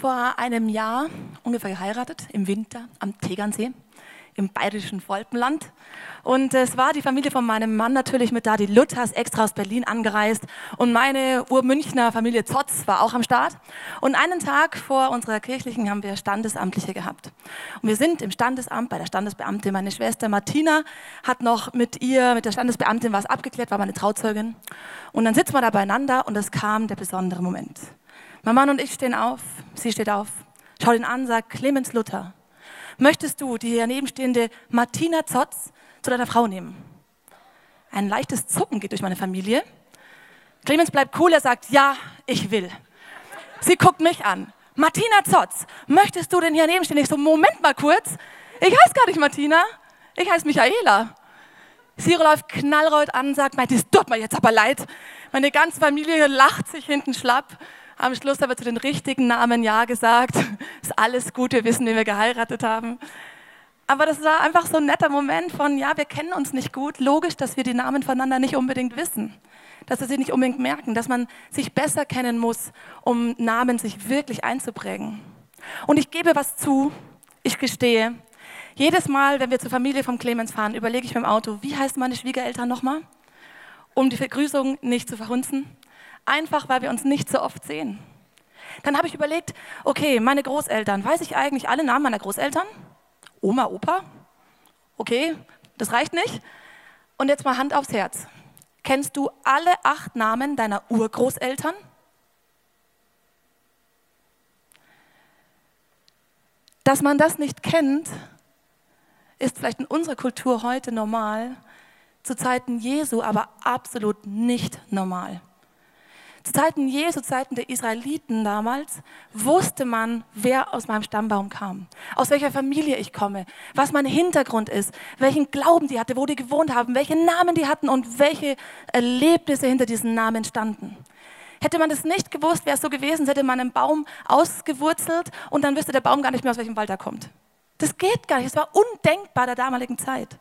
vor einem Jahr ungefähr geheiratet, im Winter am Tegernsee im bayerischen Volpenland. Und es war die Familie von meinem Mann natürlich mit da, die Luthers extra aus Berlin angereist. Und meine Urmünchner Familie Zotz war auch am Start. Und einen Tag vor unserer kirchlichen haben wir Standesamtliche gehabt. Und wir sind im Standesamt bei der Standesbeamtin. Meine Schwester Martina hat noch mit ihr, mit der Standesbeamtin was abgeklärt, war meine Trauzeugin. Und dann sitzen wir da beieinander und es kam der besondere Moment. Mein Mann und ich stehen auf, sie steht auf, schaut ihn an, sagt Clemens Luther möchtest du die daneben stehende Martina Zotz zu deiner Frau nehmen? Ein leichtes Zucken geht durch meine Familie. Clemens bleibt cool, er sagt, ja, ich will. Sie guckt mich an. Martina Zotz, möchtest du denn hier neben stehen? Ich so, Moment mal kurz. Ich heiße gar nicht Martina, ich heiße Michaela. Sie läuft knallrot an, sagt, das tut mir jetzt aber leid. Meine ganze Familie lacht sich hinten schlapp. Am Schluss haben wir zu den richtigen Namen Ja gesagt. Ist alles gut, wir wissen, wen wir geheiratet haben. Aber das war einfach so ein netter Moment von, ja, wir kennen uns nicht gut. Logisch, dass wir die Namen voneinander nicht unbedingt wissen. Dass wir sie nicht unbedingt merken. Dass man sich besser kennen muss, um Namen sich wirklich einzuprägen. Und ich gebe was zu. Ich gestehe. Jedes Mal, wenn wir zur Familie vom Clemens fahren, überlege ich mir im Auto, wie heißen meine Schwiegereltern nochmal? Um die Begrüßung nicht zu verhunzen einfach weil wir uns nicht so oft sehen. Dann habe ich überlegt, okay, meine Großeltern, weiß ich eigentlich alle Namen meiner Großeltern? Oma, Opa? Okay, das reicht nicht. Und jetzt mal Hand aufs Herz. Kennst du alle acht Namen deiner Urgroßeltern? Dass man das nicht kennt, ist vielleicht in unserer Kultur heute normal, zu Zeiten Jesu aber absolut nicht normal. Zu Zeiten Jesu, Zeiten der Israeliten damals, wusste man, wer aus meinem Stammbaum kam, aus welcher Familie ich komme, was mein Hintergrund ist, welchen Glauben die hatte, wo die gewohnt haben, welche Namen die hatten und welche Erlebnisse hinter diesen Namen standen. Hätte man das nicht gewusst, wäre es so gewesen, hätte man einen Baum ausgewurzelt und dann wüsste der Baum gar nicht mehr, aus welchem Wald er kommt. Das geht gar nicht. Es war undenkbar der damaligen Zeit.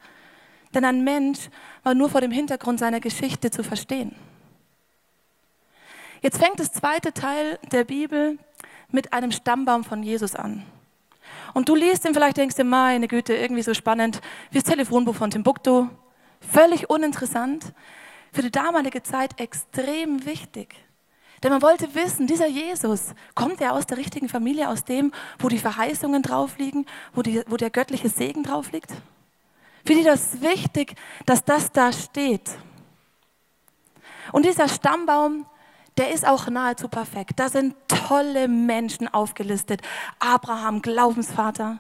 Denn ein Mensch war nur vor dem Hintergrund seiner Geschichte zu verstehen. Jetzt fängt das zweite Teil der Bibel mit einem Stammbaum von Jesus an. Und du liest ihn vielleicht, denkst du, meine Güte, irgendwie so spannend, wie das Telefonbuch von Timbuktu. Völlig uninteressant. Für die damalige Zeit extrem wichtig. Denn man wollte wissen, dieser Jesus, kommt er aus der richtigen Familie, aus dem, wo die Verheißungen drauf liegen, wo, die, wo der göttliche Segen drauf liegt? Für die das wichtig, dass das da steht. Und dieser Stammbaum der ist auch nahezu perfekt. Da sind tolle Menschen aufgelistet. Abraham, Glaubensvater.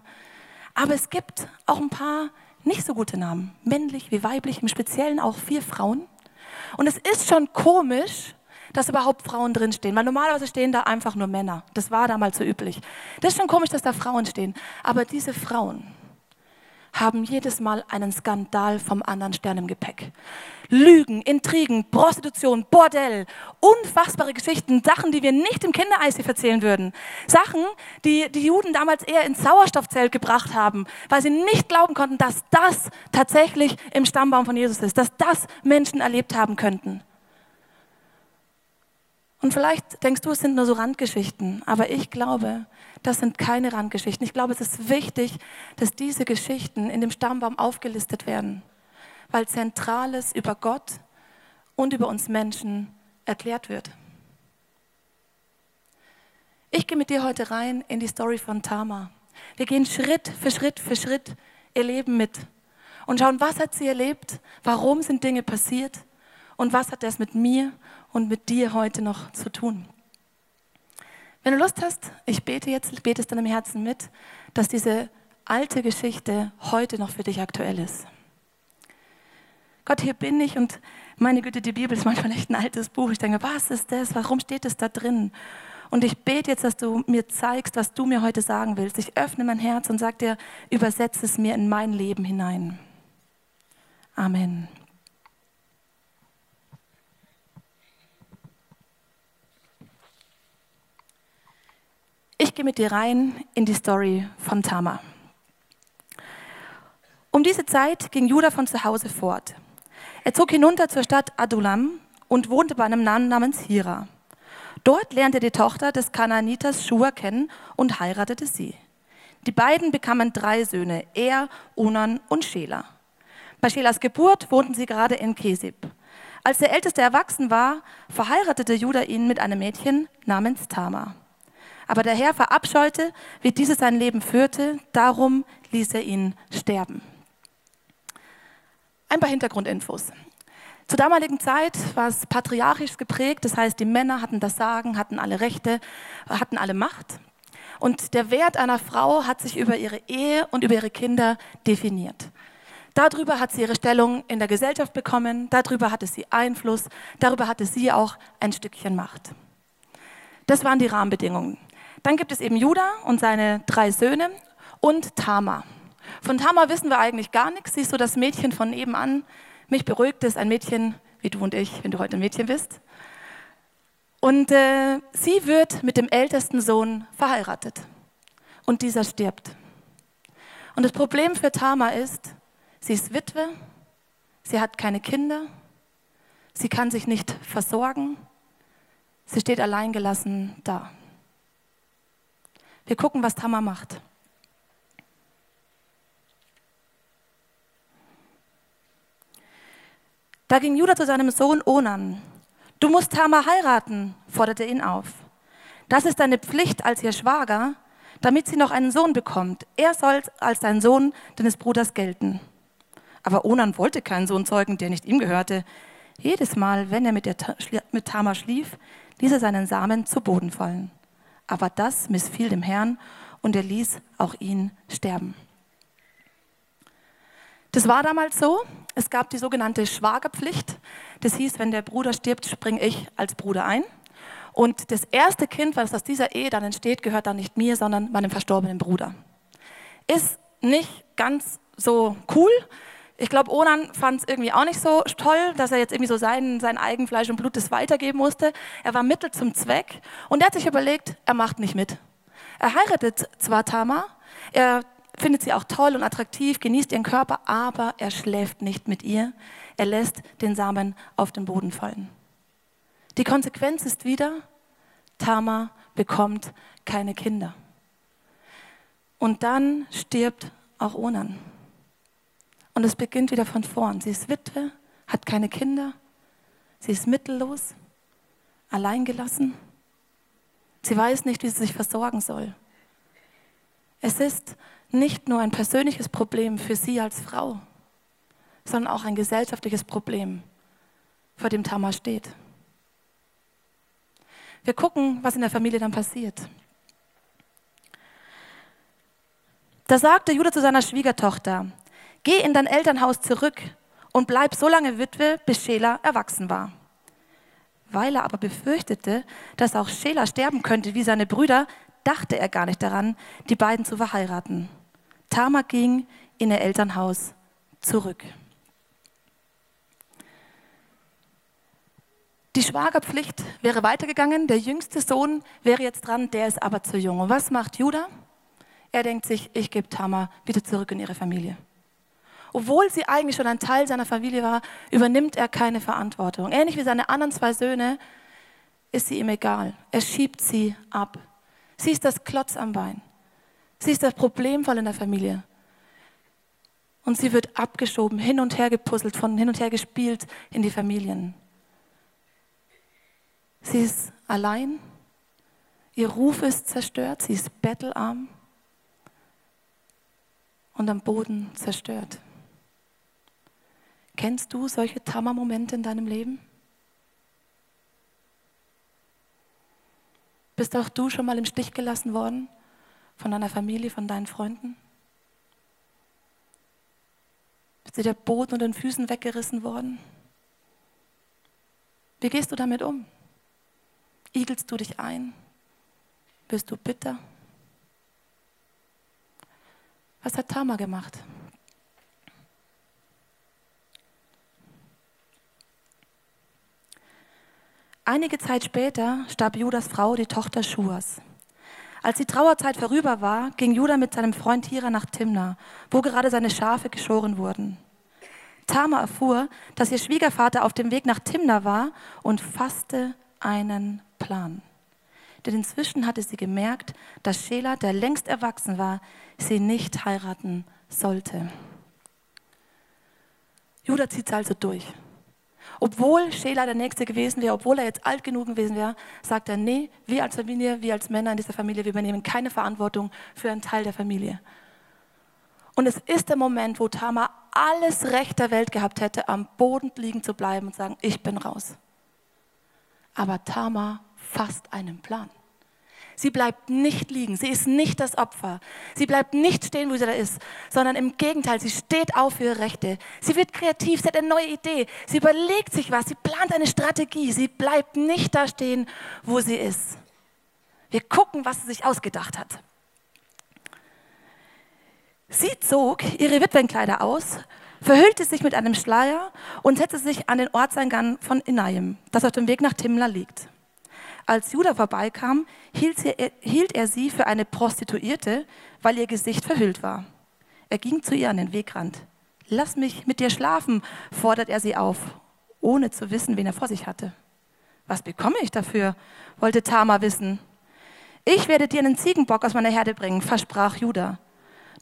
Aber es gibt auch ein paar nicht so gute Namen. Männlich wie weiblich, im Speziellen auch vier Frauen. Und es ist schon komisch, dass überhaupt Frauen drinstehen. Weil normalerweise stehen da einfach nur Männer. Das war damals so üblich. Das ist schon komisch, dass da Frauen stehen. Aber diese Frauen, haben jedes Mal einen Skandal vom anderen Stern im Gepäck. Lügen, Intrigen, Prostitution, Bordell, unfassbare Geschichten, Sachen, die wir nicht im Kindereis erzählen würden. Sachen, die die Juden damals eher ins Sauerstoffzelt gebracht haben, weil sie nicht glauben konnten, dass das tatsächlich im Stammbaum von Jesus ist, dass das Menschen erlebt haben könnten. Und vielleicht denkst du, es sind nur so Randgeschichten, aber ich glaube, das sind keine Randgeschichten. Ich glaube, es ist wichtig, dass diese Geschichten in dem Stammbaum aufgelistet werden, weil Zentrales über Gott und über uns Menschen erklärt wird. Ich gehe mit dir heute rein in die Story von Tama. Wir gehen Schritt für Schritt für Schritt ihr Leben mit und schauen, was hat sie erlebt, warum sind Dinge passiert und was hat das mit mir und mit dir heute noch zu tun. Wenn du Lust hast, ich bete jetzt, bete es dann im Herzen mit, dass diese alte Geschichte heute noch für dich aktuell ist. Gott, hier bin ich und meine Güte, die Bibel ist manchmal echt ein altes Buch. Ich denke, was ist das? Warum steht es da drin? Und ich bete jetzt, dass du mir zeigst, was du mir heute sagen willst. Ich öffne mein Herz und sage dir, übersetze es mir in mein Leben hinein. Amen. Ich gehe mit dir rein in die Story von Tama. Um diese Zeit ging Judah von zu Hause fort. Er zog hinunter zur Stadt Adulam und wohnte bei einem Mann namens Hira. Dort lernte die Tochter des Kanaaniters Schua kennen und heiratete sie. Die beiden bekamen drei Söhne, Er, Unan und Schela. Bei Schelas Geburt wohnten sie gerade in Kesib. Als der Älteste erwachsen war, verheiratete Judah ihn mit einem Mädchen namens Tamar. Aber der Herr verabscheute, wie dieses sein Leben führte, darum ließ er ihn sterben. Ein paar Hintergrundinfos. Zur damaligen Zeit war es patriarchisch geprägt, das heißt, die Männer hatten das Sagen, hatten alle Rechte, hatten alle Macht. Und der Wert einer Frau hat sich über ihre Ehe und über ihre Kinder definiert. Darüber hat sie ihre Stellung in der Gesellschaft bekommen, darüber hatte sie Einfluss, darüber hatte sie auch ein Stückchen Macht. Das waren die Rahmenbedingungen. Dann gibt es eben Judah und seine drei Söhne und Tamar. Von Tamar wissen wir eigentlich gar nichts. Sie ist so das Mädchen von nebenan, mich beruhigt es, ein Mädchen wie du und ich, wenn du heute ein Mädchen bist. Und äh, sie wird mit dem ältesten Sohn verheiratet. Und dieser stirbt. Und das Problem für Tama ist, sie ist Witwe, sie hat keine Kinder, sie kann sich nicht versorgen, sie steht alleingelassen da. Wir gucken, was Tama macht. Da ging Judah zu seinem Sohn Onan. Du musst Tamar heiraten, forderte ihn auf. Das ist deine Pflicht als ihr Schwager, damit sie noch einen Sohn bekommt. Er soll als dein Sohn deines Bruders gelten. Aber Onan wollte keinen Sohn zeugen, der nicht ihm gehörte. Jedes Mal, wenn er mit, der, mit Tamar schlief, ließ er seinen Samen zu Boden fallen. Aber das missfiel dem Herrn und er ließ auch ihn sterben. Das war damals so. Es gab die sogenannte Schwagerpflicht. Das hieß, wenn der Bruder stirbt, springe ich als Bruder ein. Und das erste Kind, was aus dieser Ehe dann entsteht, gehört dann nicht mir, sondern meinem verstorbenen Bruder. Ist nicht ganz so cool. Ich glaube, Onan fand es irgendwie auch nicht so toll, dass er jetzt irgendwie so sein, sein Eigenfleisch und Blut das weitergeben musste. Er war Mittel zum Zweck und er hat sich überlegt, er macht nicht mit. Er heiratet zwar Tamar, er findet sie auch toll und attraktiv, genießt ihren Körper, aber er schläft nicht mit ihr. Er lässt den Samen auf den Boden fallen. Die Konsequenz ist wieder, Tama bekommt keine Kinder. Und dann stirbt auch Onan. Und es beginnt wieder von vorn. Sie ist Witwe, hat keine Kinder, sie ist mittellos, alleingelassen. Sie weiß nicht, wie sie sich versorgen soll. Es ist nicht nur ein persönliches Problem für sie als Frau, sondern auch ein gesellschaftliches Problem, vor dem Tamar steht. Wir gucken, was in der Familie dann passiert. Da sagte Judah zu seiner Schwiegertochter, geh in dein Elternhaus zurück und bleib so lange Witwe, bis Schela erwachsen war. Weil er aber befürchtete, dass auch Schela sterben könnte wie seine Brüder, dachte er gar nicht daran, die beiden zu verheiraten. Tamar ging in ihr Elternhaus zurück. Die Schwagerpflicht wäre weitergegangen, der jüngste Sohn wäre jetzt dran, der ist aber zu jung. Und was macht Judah? Er denkt sich, ich gebe Tamar wieder zurück in ihre Familie. Obwohl sie eigentlich schon ein Teil seiner Familie war, übernimmt er keine Verantwortung. Ähnlich wie seine anderen zwei Söhne ist sie ihm egal. Er schiebt sie ab. Sie ist das Klotz am Bein. Sie ist das Problemfall in der Familie. Und sie wird abgeschoben, hin und her gepuzzelt, von hin und her gespielt in die Familien. Sie ist allein, ihr Ruf ist zerstört, sie ist bettelarm und am Boden zerstört. Kennst du solche Tammermomente in deinem Leben? Bist auch du schon mal im Stich gelassen worden? von deiner Familie, von deinen Freunden? Ist dir der Boden unter den Füßen weggerissen worden? Wie gehst du damit um? Igelst du dich ein? Bist du bitter? Was hat Tama gemacht? Einige Zeit später starb Judas Frau, die Tochter Schuas. Als die Trauerzeit vorüber war, ging Judah mit seinem Freund Hira nach Timna, wo gerade seine Schafe geschoren wurden. Tama erfuhr, dass ihr Schwiegervater auf dem Weg nach Timna war und fasste einen Plan. denn inzwischen hatte sie gemerkt, dass Schela, der längst erwachsen war, sie nicht heiraten sollte. Judah zieht es also durch. Obwohl Schela der Nächste gewesen wäre, obwohl er jetzt alt genug gewesen wäre, sagt er, nee, wir als Familie, wir als Männer in dieser Familie, wir übernehmen keine Verantwortung für einen Teil der Familie. Und es ist der Moment, wo Tamar alles Recht der Welt gehabt hätte, am Boden liegen zu bleiben und sagen, ich bin raus. Aber Tamar fasst einen Plan. Sie bleibt nicht liegen, sie ist nicht das Opfer. Sie bleibt nicht stehen, wo sie da ist, sondern im Gegenteil, sie steht auf für ihre Rechte. Sie wird kreativ, sie hat eine neue Idee, sie überlegt sich was, sie plant eine Strategie, sie bleibt nicht da stehen, wo sie ist. Wir gucken, was sie sich ausgedacht hat. Sie zog ihre Witwenkleider aus, verhüllte sich mit einem Schleier und setzte sich an den Ortseingang von Inayim, das auf dem Weg nach Timla liegt. Als Judah vorbeikam, hielt, sie, hielt er sie für eine Prostituierte, weil ihr Gesicht verhüllt war. Er ging zu ihr an den Wegrand. Lass mich mit dir schlafen, fordert er sie auf, ohne zu wissen, wen er vor sich hatte. Was bekomme ich dafür? wollte Tama wissen. Ich werde dir einen Ziegenbock aus meiner Herde bringen, versprach Judah.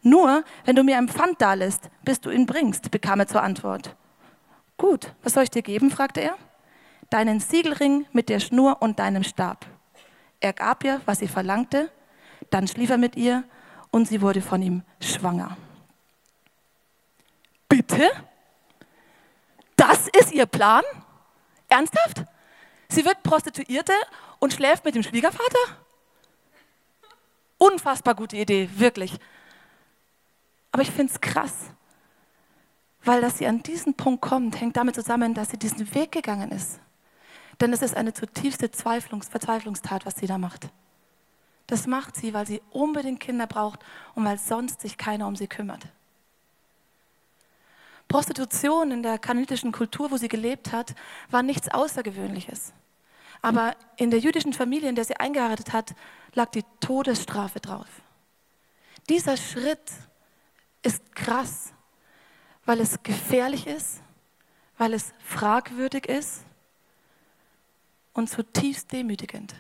Nur, wenn du mir ein Pfand dalässt, bis du ihn bringst, bekam er zur Antwort. Gut, was soll ich dir geben? fragte er. Deinen Siegelring mit der Schnur und deinem Stab. Er gab ihr, was sie verlangte, dann schlief er mit ihr und sie wurde von ihm schwanger. Bitte? Das ist ihr Plan? Ernsthaft? Sie wird Prostituierte und schläft mit dem Schwiegervater? Unfassbar gute Idee, wirklich. Aber ich finde es krass, weil dass sie an diesen Punkt kommt, hängt damit zusammen, dass sie diesen Weg gegangen ist. Denn es ist eine zutiefste Zweiflungs Verzweiflungstat, was sie da macht. Das macht sie, weil sie unbedingt Kinder braucht und weil sonst sich keiner um sie kümmert. Prostitution in der kananitischen Kultur, wo sie gelebt hat, war nichts Außergewöhnliches. Aber in der jüdischen Familie, in der sie eingeheiratet hat, lag die Todesstrafe drauf. Dieser Schritt ist krass, weil es gefährlich ist, weil es fragwürdig ist und zutiefst demütigend.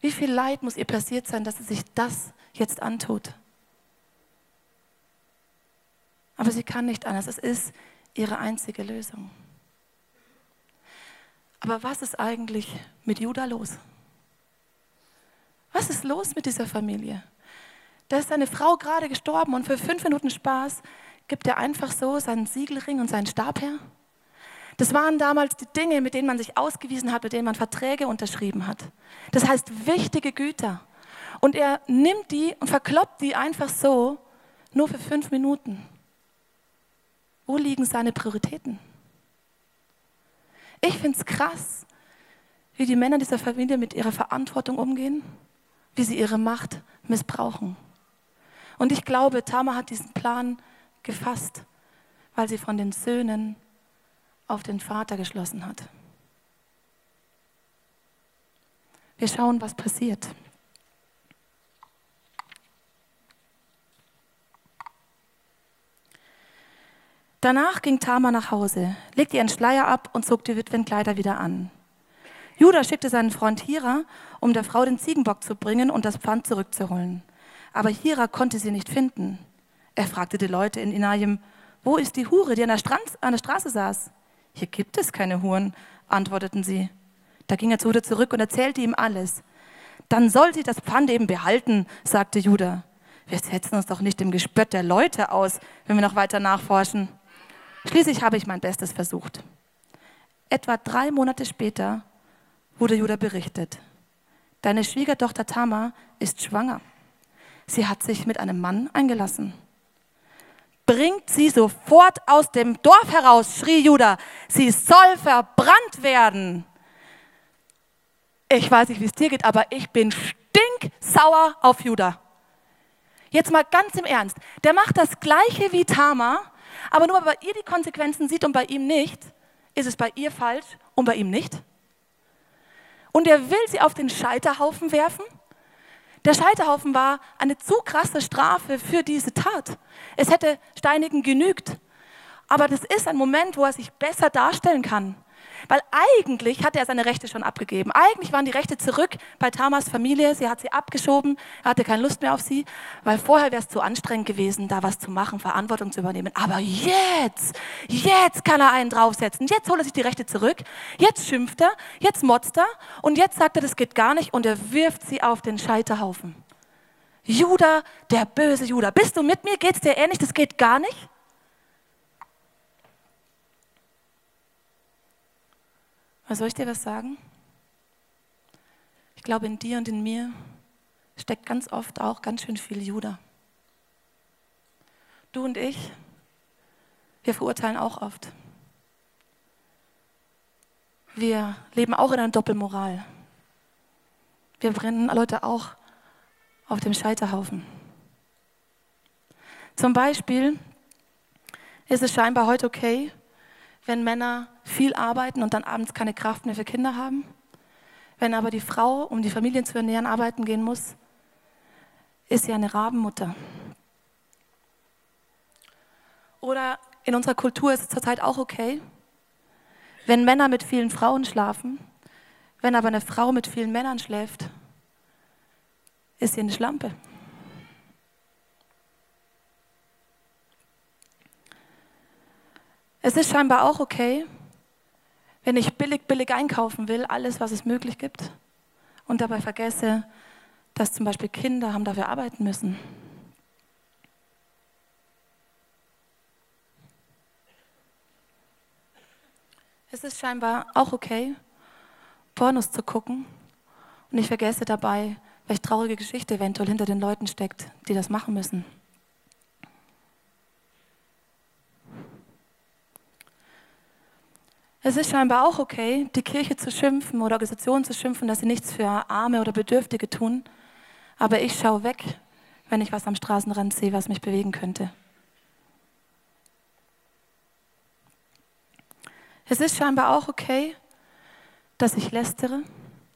Wie viel Leid muss ihr passiert sein, dass sie sich das jetzt antut? Aber sie kann nicht anders. Es ist ihre einzige Lösung. Aber was ist eigentlich mit Judah los? Was ist los mit dieser Familie? Da ist seine Frau gerade gestorben und für fünf Minuten Spaß gibt er einfach so seinen Siegelring und seinen Stab her. Das waren damals die Dinge, mit denen man sich ausgewiesen hat, mit denen man Verträge unterschrieben hat. Das heißt wichtige Güter. Und er nimmt die und verkloppt die einfach so, nur für fünf Minuten. Wo liegen seine Prioritäten? Ich finde es krass, wie die Männer dieser Familie mit ihrer Verantwortung umgehen, wie sie ihre Macht missbrauchen. Und ich glaube, Tama hat diesen Plan gefasst, weil sie von den Söhnen auf den Vater geschlossen hat. Wir schauen, was passiert. Danach ging Tama nach Hause, legte ihren Schleier ab und zog die Witwenkleider wieder an. Judah schickte seinen Freund Hira, um der Frau den Ziegenbock zu bringen und das Pfand zurückzuholen. Aber Hira konnte sie nicht finden. Er fragte die Leute in Inayim, wo ist die Hure, die an der, Strand, an der Straße saß? Hier gibt es keine Huren, antworteten sie. Da ging er zu Judah zurück und erzählte ihm alles. Dann soll sie das Pfand eben behalten, sagte Judah. Wir setzen uns doch nicht dem Gespött der Leute aus, wenn wir noch weiter nachforschen. Schließlich habe ich mein Bestes versucht. Etwa drei Monate später wurde Judah berichtet. Deine Schwiegertochter Tama ist schwanger. Sie hat sich mit einem Mann eingelassen. Bringt sie sofort aus dem Dorf heraus, schrie Judah. Sie soll verbrannt werden. Ich weiß nicht, wie es dir geht, aber ich bin stinksauer auf Judah. Jetzt mal ganz im Ernst. Der macht das Gleiche wie Tama, aber nur weil ihr die Konsequenzen sieht und bei ihm nicht, ist es bei ihr falsch und bei ihm nicht. Und er will sie auf den Scheiterhaufen werfen der Scheiterhaufen war eine zu krasse Strafe für diese Tat. Es hätte Steinigen genügt. Aber das ist ein Moment, wo er sich besser darstellen kann. Weil eigentlich hatte er seine Rechte schon abgegeben. Eigentlich waren die Rechte zurück bei Tamas Familie. Sie hat sie abgeschoben. Er hatte keine Lust mehr auf sie, weil vorher wäre es zu anstrengend gewesen, da was zu machen, Verantwortung zu übernehmen. Aber jetzt, jetzt kann er einen draufsetzen. Jetzt holt er sich die Rechte zurück. Jetzt schimpft er, jetzt motzt er und jetzt sagt er, das geht gar nicht und er wirft sie auf den Scheiterhaufen. Judah, der böse Judah. Bist du mit mir? Geht's dir ähnlich? Das geht gar nicht? Aber soll ich dir was sagen? Ich glaube, in dir und in mir steckt ganz oft auch ganz schön viel Judah. Du und ich, wir verurteilen auch oft. Wir leben auch in einer Doppelmoral. Wir brennen Leute auch auf dem Scheiterhaufen. Zum Beispiel ist es scheinbar heute okay, wenn Männer viel arbeiten und dann abends keine Kraft mehr für Kinder haben. Wenn aber die Frau, um die Familien zu ernähren, arbeiten gehen muss, ist sie eine Rabenmutter. Oder in unserer Kultur ist es zurzeit auch okay, wenn Männer mit vielen Frauen schlafen, wenn aber eine Frau mit vielen Männern schläft, ist sie eine Schlampe. Es ist scheinbar auch okay, wenn ich billig, billig einkaufen will, alles, was es möglich gibt, und dabei vergesse, dass zum Beispiel Kinder haben dafür arbeiten müssen. Es ist scheinbar auch okay, Pornos zu gucken und ich vergesse dabei, welche traurige Geschichte eventuell hinter den Leuten steckt, die das machen müssen. Es ist scheinbar auch okay, die Kirche zu schimpfen oder Organisationen zu schimpfen, dass sie nichts für Arme oder Bedürftige tun. Aber ich schaue weg, wenn ich was am Straßenrand sehe, was mich bewegen könnte. Es ist scheinbar auch okay, dass ich lästere,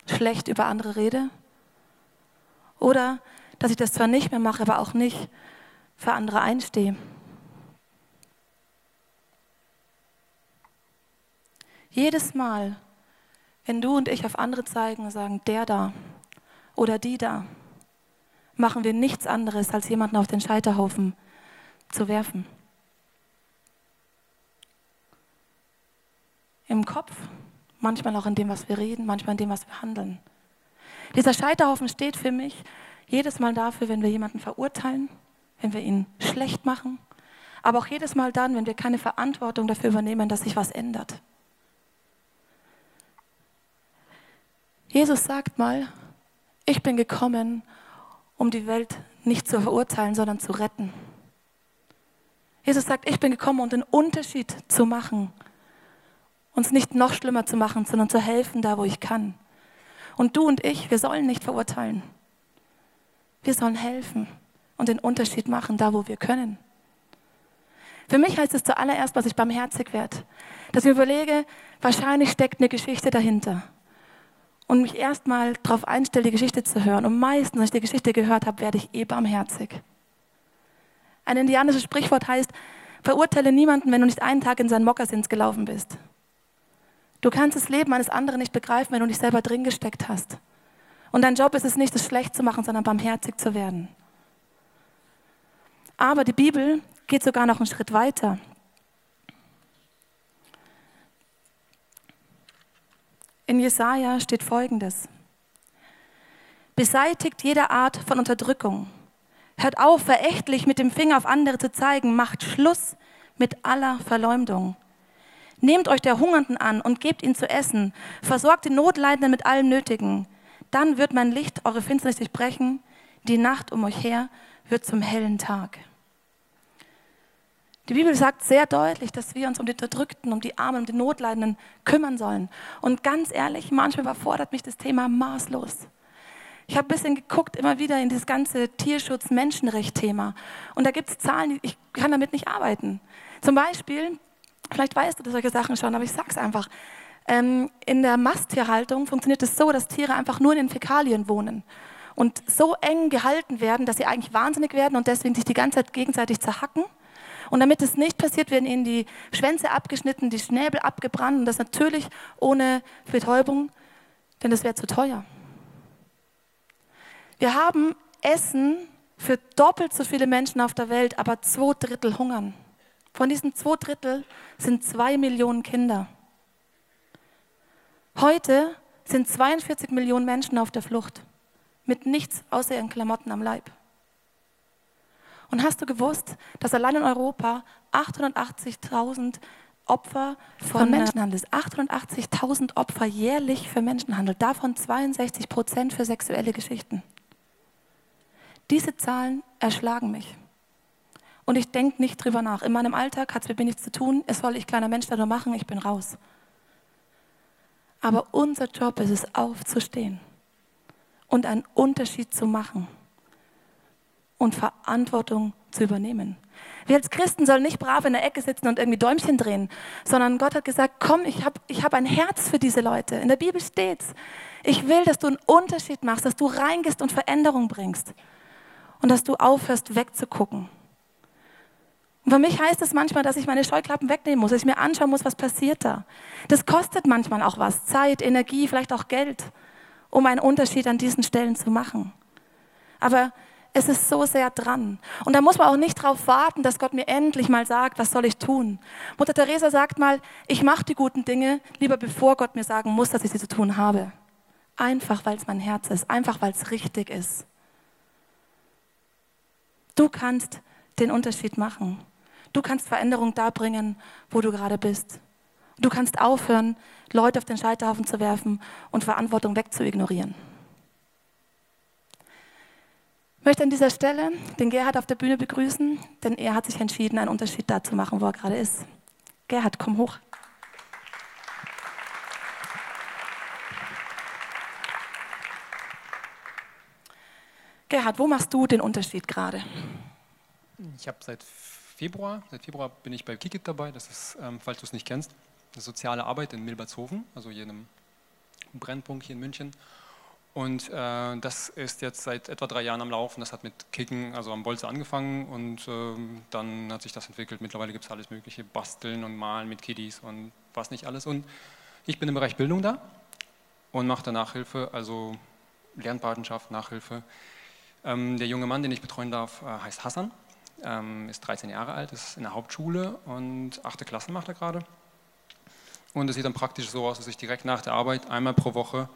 schlecht über andere rede oder dass ich das zwar nicht mehr mache, aber auch nicht für andere einstehe. Jedes Mal, wenn du und ich auf andere zeigen und sagen, der da oder die da, machen wir nichts anderes, als jemanden auf den Scheiterhaufen zu werfen. Im Kopf, manchmal auch in dem, was wir reden, manchmal in dem, was wir handeln. Dieser Scheiterhaufen steht für mich jedes Mal dafür, wenn wir jemanden verurteilen, wenn wir ihn schlecht machen, aber auch jedes Mal dann, wenn wir keine Verantwortung dafür übernehmen, dass sich was ändert. Jesus sagt mal, ich bin gekommen, um die Welt nicht zu verurteilen, sondern zu retten. Jesus sagt, ich bin gekommen, um den Unterschied zu machen, uns nicht noch schlimmer zu machen, sondern zu helfen, da wo ich kann. Und du und ich, wir sollen nicht verurteilen. Wir sollen helfen und den Unterschied machen, da wo wir können. Für mich heißt es zuallererst, was ich barmherzig werde, dass ich mir überlege, wahrscheinlich steckt eine Geschichte dahinter und mich erstmal darauf einstelle, die Geschichte zu hören. Und meistens, wenn ich die Geschichte gehört habe, werde ich eh barmherzig. Ein indianisches Sprichwort heißt, verurteile niemanden, wenn du nicht einen Tag in seinen Mokassins gelaufen bist. Du kannst das Leben eines anderen nicht begreifen, wenn du nicht selber drin gesteckt hast. Und dein Job ist es nicht, es schlecht zu machen, sondern barmherzig zu werden. Aber die Bibel geht sogar noch einen Schritt weiter. In Jesaja steht folgendes: Beseitigt jede Art von Unterdrückung. Hört auf, verächtlich mit dem Finger auf andere zu zeigen. Macht Schluss mit aller Verleumdung. Nehmt euch der Hungernden an und gebt ihnen zu essen. Versorgt die Notleidenden mit allem Nötigen. Dann wird mein Licht eure Finsternis durchbrechen. Die Nacht um euch her wird zum hellen Tag. Die Bibel sagt sehr deutlich, dass wir uns um die Unterdrückten, um die Armen, um die Notleidenden kümmern sollen. Und ganz ehrlich, manchmal überfordert mich das Thema maßlos. Ich habe ein bisschen geguckt, immer wieder in dieses ganze Tierschutz-Menschenrecht-Thema. Und da gibt es Zahlen, ich kann damit nicht arbeiten. Zum Beispiel, vielleicht weißt du solche Sachen schon, aber ich sage es einfach. Ähm, in der Masttierhaltung funktioniert es so, dass Tiere einfach nur in den Fäkalien wohnen und so eng gehalten werden, dass sie eigentlich wahnsinnig werden und deswegen sich die ganze Zeit gegenseitig zerhacken Und damit es nicht passiert, werden ihnen die Schwänze abgeschnitten, die Schnäbel abgebrannt und das natürlich ohne Betäubung, denn das wäre zu teuer. Wir haben Essen für doppelt so viele Menschen auf der Welt, aber zwei Drittel hungern. Von diesen zwei Drittel sind zwei Millionen Kinder. Heute sind 42 Millionen Menschen auf der Flucht mit nichts außer ihren Klamotten am Leib. Und hast du gewusst, dass allein in Europa 880.000 Opfer von, von Menschenhandel, 880.000 Opfer jährlich für Menschenhandel, davon 62 Prozent für sexuelle Geschichten. Diese Zahlen erschlagen mich. Und ich denke nicht drüber nach. In meinem Alltag hat es mit mir nichts zu tun. Es soll ich kleiner Mensch da nur machen, ich bin raus. Aber unser Job ist es, aufzustehen und einen Unterschied zu machen und Verantwortung zu übernehmen. Wir als Christen sollen nicht brav in der Ecke sitzen und irgendwie Däumchen drehen, sondern Gott hat gesagt, komm, ich habe ich hab ein Herz für diese Leute. In der Bibel steht's. Ich will, dass du einen Unterschied machst, dass du reingehst und Veränderung bringst und dass du aufhörst wegzugucken. Und für mich heißt es manchmal, dass ich meine Scheuklappen wegnehmen muss, dass ich mir anschauen muss, was passiert da. Das kostet manchmal auch was, Zeit, Energie, vielleicht auch Geld, um einen Unterschied an diesen Stellen zu machen. Aber es ist so sehr dran. Und da muss man auch nicht darauf warten, dass Gott mir endlich mal sagt, was soll ich tun. Mutter Teresa sagt mal, ich mache die guten Dinge lieber bevor Gott mir sagen muss, dass ich sie zu tun habe. Einfach, weil es mein Herz ist, einfach, weil es richtig ist. Du kannst den Unterschied machen. Du kannst Veränderung da bringen, wo du gerade bist. Du kannst aufhören, Leute auf den Scheiterhaufen zu werfen und Verantwortung wegzuignorieren. Möchte an dieser Stelle den Gerhard auf der Bühne begrüßen, denn er hat sich entschieden, einen Unterschied da zu machen, wo er gerade ist. Gerhard, komm hoch. Gerhard, wo machst du den Unterschied gerade? Ich habe seit Februar. Seit Februar bin ich bei Kikit dabei. Das ist, ähm, falls du es nicht kennst, eine soziale Arbeit in Milbertshofen, also einem Brennpunkt hier in München. Und äh, das ist jetzt seit etwa drei Jahren am Laufen. Das hat mit Kicken, also am Bolze angefangen und ähm, dann hat sich das entwickelt. Mittlerweile gibt es alles Mögliche, Basteln und Malen mit Kiddies und was nicht alles. Und ich bin im Bereich Bildung da und mache da Nachhilfe, also Lernpatenschaft, Nachhilfe. Ähm, der junge Mann, den ich betreuen darf, äh, heißt Hassan ähm, ist 13 Jahre alt, ist in der Hauptschule und 8. Klasse macht er gerade. Und es sieht dann praktisch so aus, dass ich direkt nach der Arbeit einmal pro Woche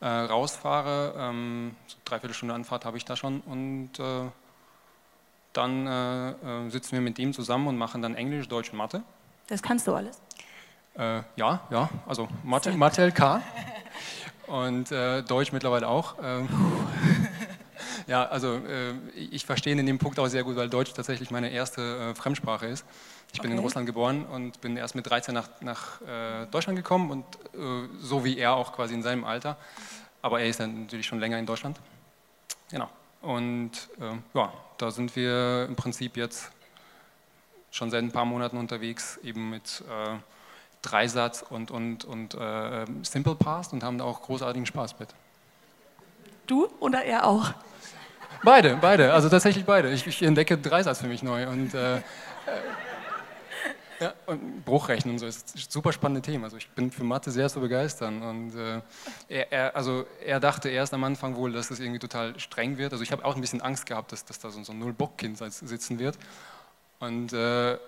äh, rausfahre. Ähm, so dreiviertel Stunde Anfahrt habe ich da schon und äh, dann äh, äh sitzen wir mit ihm zusammen und machen dann Englisch, Deutsch und Mathe. Das kannst du alles? Äh, ja, ja, also Mathe, Mathe LK und äh, Deutsch mittlerweile auch. Ähm, ja, also äh, ich verstehe in dem Punkt auch sehr gut, weil Deutsch tatsächlich meine erste äh, Fremdsprache ist. Ich bin okay. in Russland geboren und bin erst mit 13 nach, nach äh, Deutschland gekommen und äh, so wie er auch quasi in seinem Alter. Aber er ist dann natürlich schon länger in Deutschland. Genau. Und äh, ja, da sind wir im Prinzip jetzt schon seit ein paar Monaten unterwegs, eben mit äh, Dreisatz und, und, und Simple Past und haben da auch großartigen Spaß mit. Du oder er auch? Beide, beide, also tatsächlich beide. Ich, ich entdecke Dreisatz für mich neu und, äh, äh, ja, und Bruchrechnen und so ist ein super spannende Themen. Also ich bin für Mathe sehr zu begeistern und äh, er, er, also er dachte erst am Anfang wohl, dass das irgendwie total streng wird. Also ich habe auch ein bisschen Angst gehabt, dass, dass da so, ein Null-Bock-Kind sitzen wird und äh,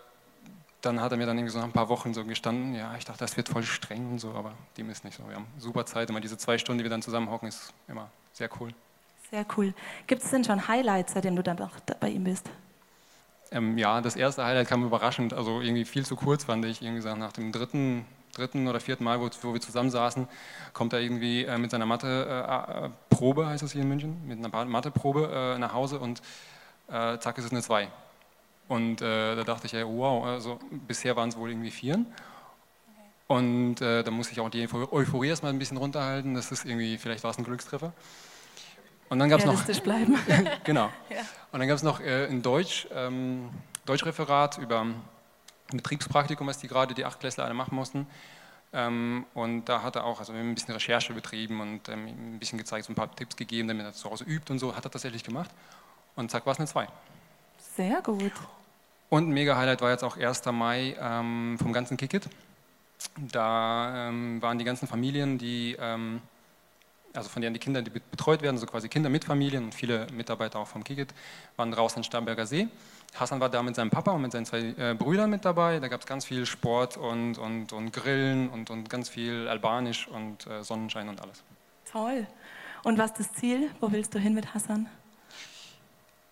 dann hat er mir dann irgendwie so nach ein paar Wochen so gestanden, ja, ich dachte, das wird voll streng und so, aber dem ist nicht so. Wir haben super Zeit, immer diese zwei Stunden, die wir dann zusammen hocken, ist immer sehr cool. Sehr cool. Gibt es denn schon Highlights, seitdem du dann bei ihm bist? Ähm, ja, das erste Highlight kam überraschend, also irgendwie viel zu kurz fand ich. Irgendwie gesagt, nach dem dritten, dritten oder vierten Mal, wo, wo wir zusammen saßen, kommt er irgendwie äh, mit seiner Mathe-Probe, äh, heißt es hier in München, mit einer Mathe-Probe äh, nach Hause und äh, zack, ist es eine 2. Und äh, da dachte ich, ja, wow, also bisher waren es wohl irgendwie Vieren. Und äh, da muss ich auch die Euphorie erstmal ein bisschen runterhalten, das ist irgendwie, vielleicht war es ein Glückstreffer. Und dann gab es noch. bleiben. genau. Ja. Und dann gab es noch äh, ein Deutsch, ähm, Deutschreferat über ein Betriebspraktikum, was die gerade die Achtklässler alle machen mussten. Ähm, und da hat er auch also ein bisschen Recherche betrieben und ähm, ein bisschen gezeigt, so ein paar Tipps gegeben, damit er zu Hause übt und so. Hat er tatsächlich gemacht. Und zack, war es eine 2. Sehr gut. Und ein Mega-Highlight war jetzt auch 1. Mai ähm, vom ganzen Kickit. Da ähm, waren die ganzen Familien, die, ähm, also von denen die Kinder, die betreut werden, so quasi Kinder mit Familien und viele Mitarbeiter auch vom Kickit, waren draußen in Starnberger See. Hassan war da mit seinem Papa und mit seinen zwei äh, Brüdern mit dabei. Da gab es ganz viel Sport und, und, und Grillen und, und ganz viel Albanisch und äh, Sonnenschein und alles. Toll. Und was ist das Ziel? Wo willst du hin mit Hassan?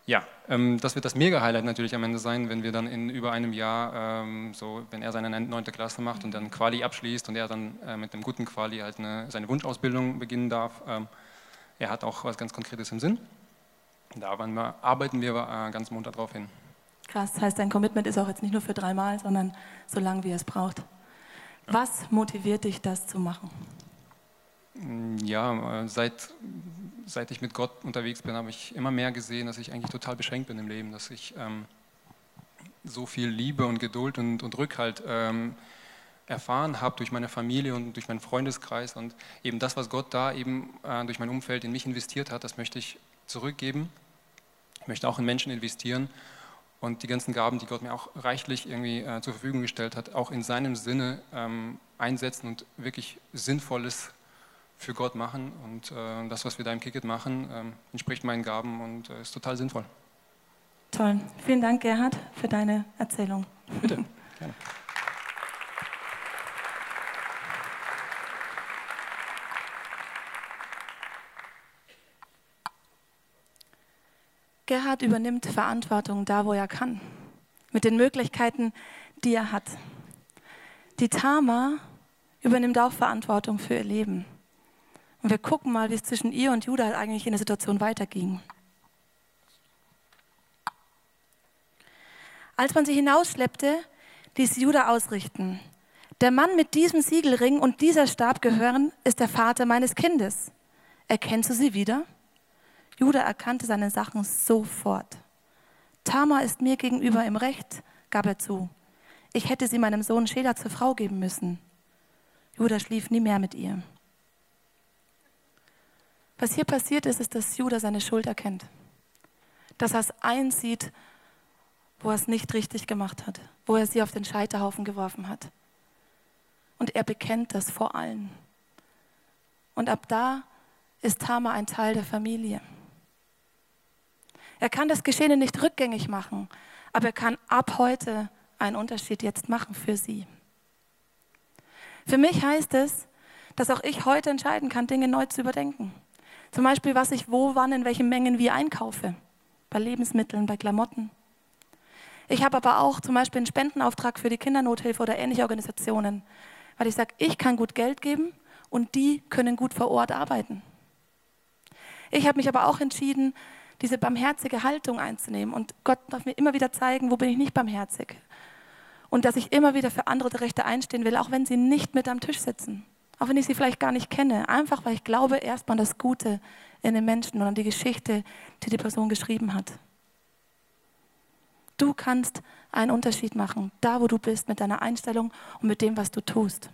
Ja, ähm, das wird das Mega-Highlight natürlich am Ende sein, wenn wir dann in über einem Jahr, ähm, so wenn er seine neunte Klasse macht und dann Quali abschließt und er dann äh, mit einem guten Quali halt eine, seine Wunschausbildung beginnen darf. Ähm, er hat auch was ganz Konkretes im Sinn. Da wir, arbeiten wir äh, ganz munter drauf hin. Krass, das heißt, dein Commitment ist auch jetzt nicht nur für dreimal, sondern so lange, wie er es braucht. Was motiviert dich, das zu machen? Ja, äh, seit seit ich mit Gott unterwegs bin, habe ich immer mehr gesehen, dass ich eigentlich total beschränkt bin im Leben, dass ich ähm, so viel Liebe und Geduld und, und Rückhalt ähm, erfahren habe durch meine Familie und durch meinen Freundeskreis und eben das, was Gott da eben äh, durch mein Umfeld in mich investiert hat, das möchte ich zurückgeben. Ich möchte auch in Menschen investieren und die ganzen Gaben, die Gott mir auch reichlich irgendwie äh, zur Verfügung gestellt hat, auch in seinem Sinne ähm, einsetzen und wirklich Sinnvolles für Gott machen. Und äh, das, was wir da im Kicket machen, äh, entspricht meinen Gaben und äh, ist total sinnvoll. Toll. Vielen Dank, Gerhard, für deine Erzählung. Bitte, gerne. Gerhard übernimmt Verantwortung da, wo er kann, mit den Möglichkeiten, die er hat. Die Tama übernimmt auch Verantwortung für ihr Leben. Und wir gucken mal, wie es zwischen ihr und Judah eigentlich in der Situation weiterging. Als man sie hinausschleppte, ließ Judah ausrichten. Der Mann mit diesem Siegelring und dieser Stab gehören, ist der Vater meines Kindes. Erkennst du sie wieder? Judah erkannte seine Sachen sofort. Tamar ist mir gegenüber im Recht, gab er zu. Ich hätte sie meinem Sohn Schela zur Frau geben müssen. Judah schlief nie mehr mit ihr. Was hier passiert ist, ist, dass Judah seine Schuld erkennt. Dass er es einsieht, wo er es nicht richtig gemacht hat, wo er sie auf den Scheiterhaufen geworfen hat. Und er bekennt das vor allen. Und ab da ist Tama ein Teil der Familie. Er kann das Geschehene nicht rückgängig machen, aber er kann ab heute einen Unterschied jetzt machen für sie. Für mich heißt es, dass auch ich heute entscheiden kann, Dinge neu zu überdenken. Zum Beispiel, was ich wo, wann, in welchen Mengen wie einkaufe. Bei Lebensmitteln, bei Klamotten. Ich habe aber auch zum Beispiel einen Spendenauftrag für die Kindernothilfe oder ähnliche Organisationen, weil ich sage, ich kann gut Geld geben und die können gut vor Ort arbeiten. Ich habe mich aber auch entschieden, diese barmherzige Haltung einzunehmen und Gott darf mir immer wieder zeigen, wo bin ich nicht barmherzig. Und dass ich immer wieder für andere Rechte einstehen will, auch wenn sie nicht mit am Tisch sitzen. Auch wenn ich sie vielleicht gar nicht kenne. Einfach, weil ich glaube erstmal an das Gute in den Menschen und an die Geschichte, die die Person geschrieben hat. Du kannst einen Unterschied machen, da wo du bist, mit deiner Einstellung und mit dem, was du tust.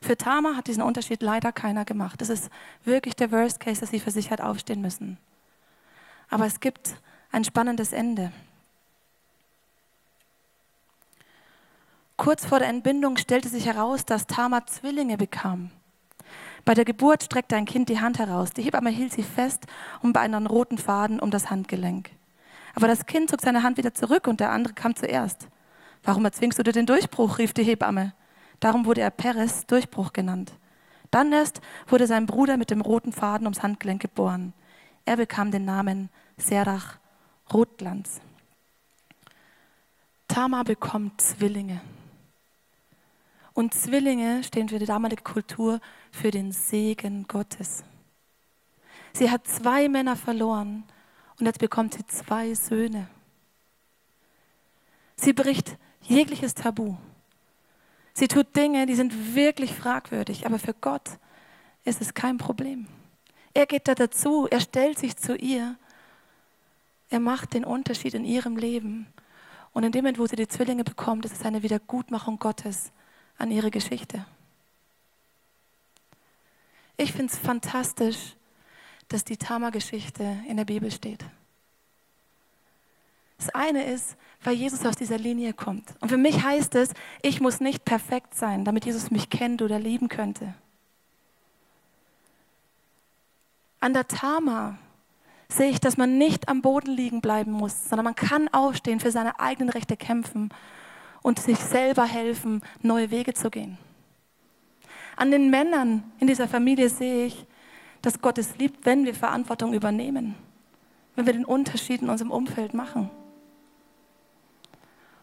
Für Tama hat diesen Unterschied leider keiner gemacht. Das ist wirklich der Worst Case, dass sie für sich hat aufstehen müssen. Aber es gibt ein spannendes Ende. Kurz vor der Entbindung stellte sich heraus, dass Tama Zwillinge bekam. Bei der Geburt streckte ein Kind die Hand heraus. Die Hebamme hielt sie fest und bei einem roten Faden um das Handgelenk. Aber das Kind zog seine Hand wieder zurück und der andere kam zuerst. Warum erzwingst du dir den Durchbruch? rief die Hebamme. Darum wurde er Peres Durchbruch genannt. Dann erst wurde sein Bruder mit dem roten Faden ums Handgelenk geboren. Er bekam den Namen Serach Rotglanz. Tama bekommt Zwillinge. Und Zwillinge stehen für die damalige Kultur für den Segen Gottes. Sie hat zwei Männer verloren und jetzt bekommt sie zwei Söhne. Sie bricht jegliches Tabu. Sie tut Dinge, die sind wirklich fragwürdig, aber für Gott ist es kein Problem. Er geht da dazu, er stellt sich zu ihr, er macht den Unterschied in ihrem Leben. Und in dem Moment, wo sie die Zwillinge bekommt, ist es eine Wiedergutmachung Gottes an ihre Geschichte. Ich finde es fantastisch, dass die Tama-Geschichte in der Bibel steht. Das eine ist, weil Jesus aus dieser Linie kommt. Und für mich heißt es, ich muss nicht perfekt sein, damit Jesus mich kennt oder lieben könnte. An der Tama sehe ich, dass man nicht am Boden liegen bleiben muss, sondern man kann aufstehen, für seine eigenen Rechte kämpfen und sich selber helfen, neue Wege zu gehen. An den Männern in dieser Familie sehe ich, dass Gott es liebt, wenn wir Verantwortung übernehmen, wenn wir den Unterschied in unserem Umfeld machen.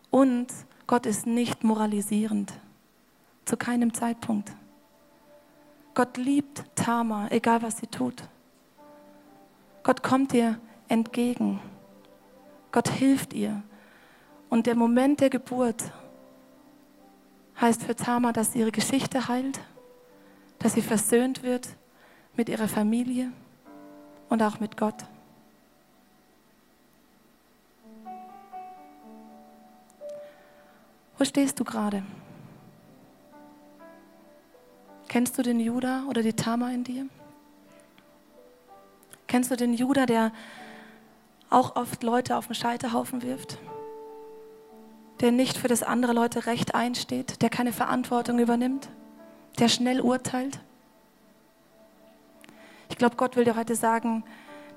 Und Gott ist nicht moralisierend, zu keinem Zeitpunkt. Gott liebt Tama, egal was sie tut. Gott kommt dir entgegen. Gott hilft ihr. Und der Moment der Geburt heißt für Tama, dass ihre Geschichte heilt, dass sie versöhnt wird mit ihrer Familie und auch mit Gott. Wo stehst du gerade? Kennst du den Judah oder die Tama in dir? Kennst du den Judah, der auch oft Leute auf den Scheiterhaufen wirft? Der nicht für das andere Leute Recht einsteht, der keine Verantwortung übernimmt, der schnell urteilt? Ich glaube, Gott will dir heute sagen,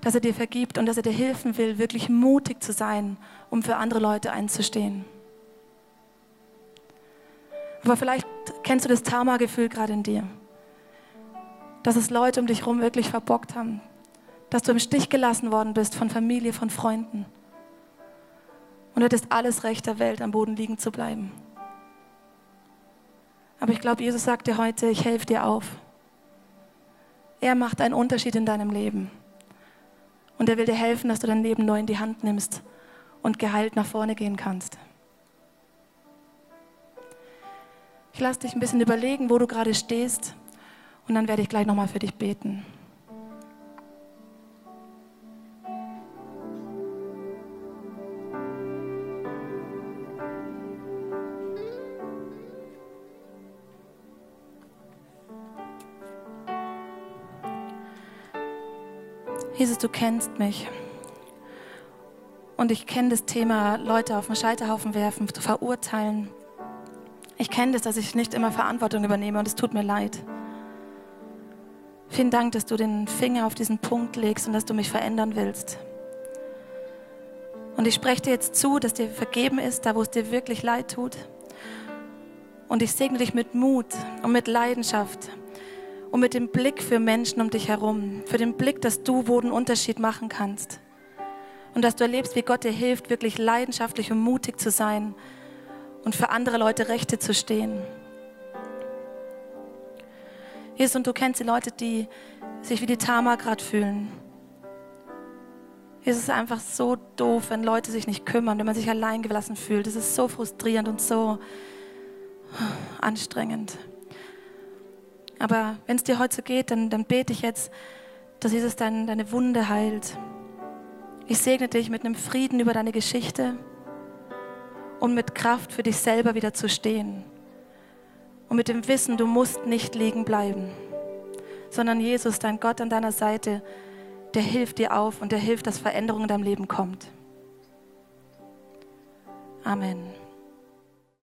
dass er dir vergibt und dass er dir helfen will, wirklich mutig zu sein, um für andere Leute einzustehen. Aber vielleicht kennst du das Tama-Gefühl gerade in dir, dass es Leute um dich herum wirklich verbockt haben, dass du im Stich gelassen worden bist von Familie, von Freunden. Und du hättest alles Recht der Welt, am Boden liegen zu bleiben. Aber ich glaube, Jesus sagt dir heute, ich helfe dir auf. Er macht einen Unterschied in deinem Leben. Und er will dir helfen, dass du dein Leben neu in die Hand nimmst und geheilt nach vorne gehen kannst. Ich lasse dich ein bisschen überlegen, wo du gerade stehst. Und dann werde ich gleich nochmal für dich beten. Jesus, du kennst mich. Und ich kenne das Thema, Leute auf den Scheiterhaufen werfen, zu verurteilen. Ich kenne das, dass ich nicht immer Verantwortung übernehme und es tut mir leid. Vielen Dank, dass du den Finger auf diesen Punkt legst und dass du mich verändern willst. Und ich spreche dir jetzt zu, dass dir vergeben ist, da wo es dir wirklich leid tut. Und ich segne dich mit Mut und mit Leidenschaft und mit dem Blick für Menschen um dich herum, für den Blick, dass du wo den Unterschied machen kannst. Und dass du erlebst, wie Gott dir hilft, wirklich leidenschaftlich und mutig zu sein und für andere Leute Rechte zu stehen. Jesus, und du kennst die Leute, die sich wie die Tama gerade fühlen. Es ist einfach so doof, wenn Leute sich nicht kümmern, wenn man sich allein gelassen fühlt. Es ist so frustrierend und so anstrengend. Aber wenn es dir heute so geht, dann, dann bete ich jetzt, dass Jesus dein, deine Wunde heilt. Ich segne dich mit einem Frieden über deine Geschichte und mit Kraft für dich selber wieder zu stehen. Und mit dem Wissen, du musst nicht liegen bleiben, sondern Jesus, dein Gott an deiner Seite, der hilft dir auf und der hilft, dass Veränderung in deinem Leben kommt. Amen.